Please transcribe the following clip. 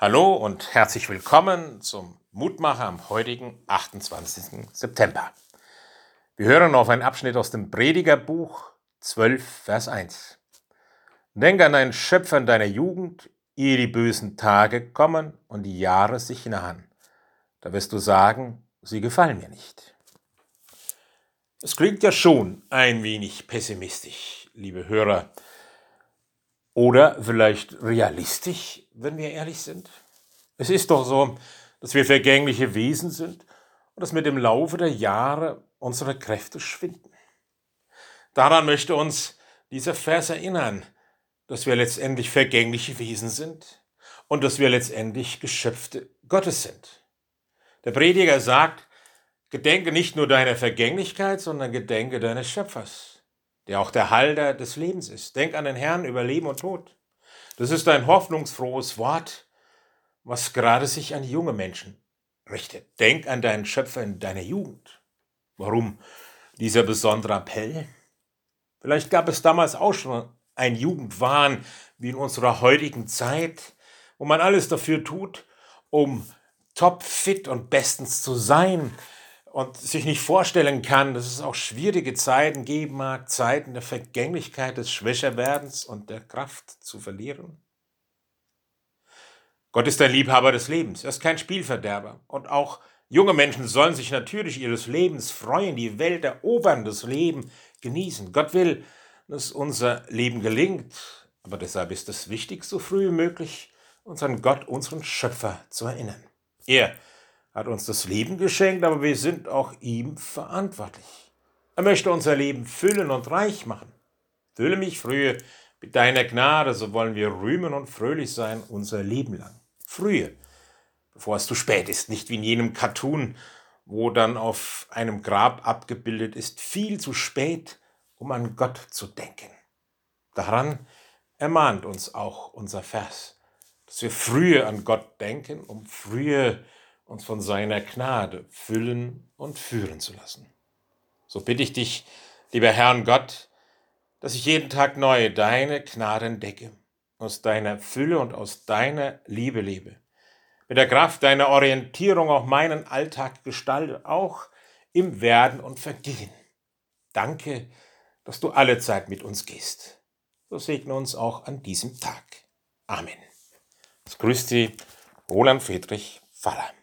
Hallo und herzlich willkommen zum Mutmacher am heutigen 28. September. Wir hören auf einen Abschnitt aus dem Predigerbuch 12, Vers 1. Denk an deinen Schöpfer in deiner Jugend, ehe die bösen Tage kommen und die Jahre sich nahen. Da wirst du sagen, sie gefallen mir nicht. Es klingt ja schon ein wenig pessimistisch, liebe Hörer. Oder vielleicht realistisch, wenn wir ehrlich sind. Es ist doch so, dass wir vergängliche Wesen sind und dass mit dem Laufe der Jahre unsere Kräfte schwinden. Daran möchte uns dieser Vers erinnern, dass wir letztendlich vergängliche Wesen sind und dass wir letztendlich Geschöpfte Gottes sind. Der Prediger sagt, gedenke nicht nur deiner Vergänglichkeit, sondern gedenke deines Schöpfers der auch der Halter des Lebens ist. Denk an den Herrn über Leben und Tod. Das ist ein hoffnungsfrohes Wort, was gerade sich an junge Menschen richtet. Denk an deinen Schöpfer in deiner Jugend. Warum dieser besondere Appell? Vielleicht gab es damals auch schon ein Jugendwahn wie in unserer heutigen Zeit, wo man alles dafür tut, um topfit und bestens zu sein, und sich nicht vorstellen kann, dass es auch schwierige Zeiten geben mag, Zeiten der Vergänglichkeit, des Schwächerwerdens und der Kraft zu verlieren? Gott ist der Liebhaber des Lebens, er ist kein Spielverderber. Und auch junge Menschen sollen sich natürlich ihres Lebens freuen, die Welt erobern, das Leben genießen. Gott will, dass unser Leben gelingt, aber deshalb ist es wichtig, so früh wie möglich uns an Gott, unseren Schöpfer, zu erinnern. Er hat uns das Leben geschenkt, aber wir sind auch ihm verantwortlich. Er möchte unser Leben füllen und reich machen. Fülle mich frühe mit deiner Gnade, so wollen wir rühmen und fröhlich sein unser Leben lang. Frühe, bevor es zu spät ist, nicht wie in jenem Cartoon, wo dann auf einem Grab abgebildet ist, viel zu spät, um an Gott zu denken. Daran ermahnt uns auch unser Vers, dass wir frühe an Gott denken, um frühe uns von seiner Gnade füllen und führen zu lassen. So bitte ich dich, lieber Herrn Gott, dass ich jeden Tag neu deine Gnade entdecke, aus deiner Fülle und aus deiner Liebe lebe. Mit der Kraft deiner Orientierung auch meinen Alltag gestalte, auch im Werden und Vergehen. Danke, dass du alle Zeit mit uns gehst. So segne uns auch an diesem Tag. Amen. Es grüßt Sie, Roland Friedrich Faller.